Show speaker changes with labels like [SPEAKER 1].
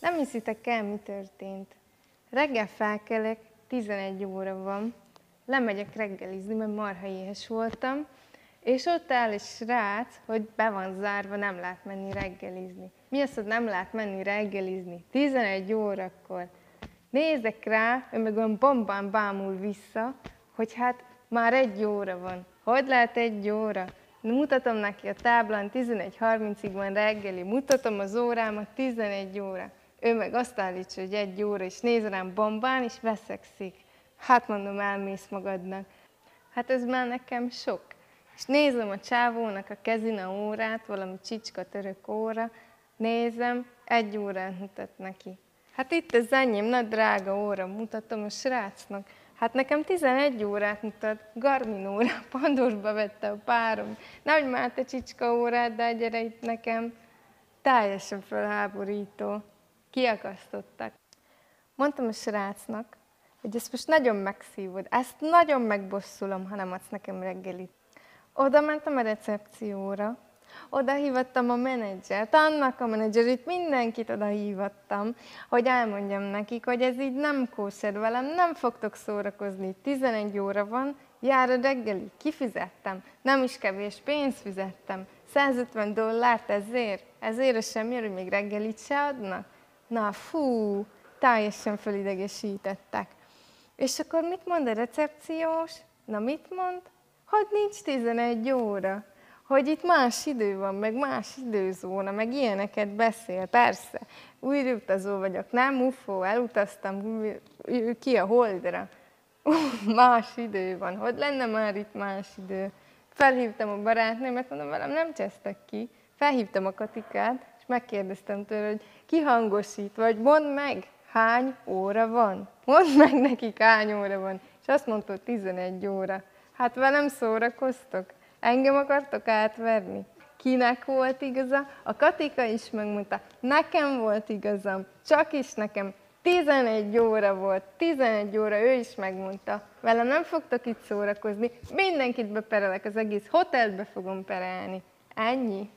[SPEAKER 1] Nem hiszitek el, mi történt. Reggel felkelek, 11 óra van, lemegyek reggelizni, mert marha éhes voltam, és ott áll egy srác, hogy be van zárva, nem lát menni reggelizni. Mi az, hogy nem lát menni reggelizni? 11 órakor. Nézek rá, ő meg olyan bombán bámul vissza, hogy hát már egy óra van. Hogy lehet egy óra? Mutatom neki a táblán, 11.30-ig van reggeli, mutatom az órámat, 11 óra. Ő meg azt állítsa, hogy egy óra, és néz rám bombán, és veszekszik. Hát mondom, elmész magadnak. Hát ez már nekem sok. És nézem a csávónak a kezina órát, valami csicska török óra, nézem, egy órát mutat neki. Hát itt az enyém, nagy drága óra, mutatom a srácnak. Hát nekem 11 órát mutat, Garmin óra, Pandorba vette a párom. Nehogy már te csicska órát, de gyere itt nekem. Teljesen felháborító. Kiakasztottak. Mondtam a srácnak, hogy ezt most nagyon megszívod, ezt nagyon megbosszulom, ha nem adsz nekem reggelit. Oda mentem a recepcióra, oda hívattam a menedzsert, annak a menedzserit, mindenkit oda hívattam, hogy elmondjam nekik, hogy ez így nem kóser velem, nem fogtok szórakozni, 11 óra van, jár a reggeli, kifizettem, nem is kevés pénzt fizettem, 150 dollárt ezért, ezért a semmi, hogy még reggelit se adnak. Na fú, teljesen felidegesítettek. És akkor mit mond a recepciós? Na mit mond? Hogy nincs 11 óra. Hogy itt más idő van, meg más időzóna, meg ilyeneket beszél. Persze, újrautazó vagyok, nem UFO, elutaztam ki a holdra. más idő van. Hogy lenne már itt más idő? Felhívtam a barátnőmet, mondom, velem nem csesztek ki. Felhívtam a Katikát, és megkérdeztem tőle, hogy ki hangosít, vagy mondd meg, hány óra van. Mondd meg nekik, hány óra van. És azt mondta, hogy 11 óra. Hát velem szórakoztok? Engem akartok átverni? Kinek volt igaza? A Katika is megmondta, nekem volt igazam, csak is nekem. 11 óra volt, 11 óra, ő is megmondta. Velem nem fogtok itt szórakozni, mindenkit beperelek, az egész hotelt be fogom perelni. Ennyi.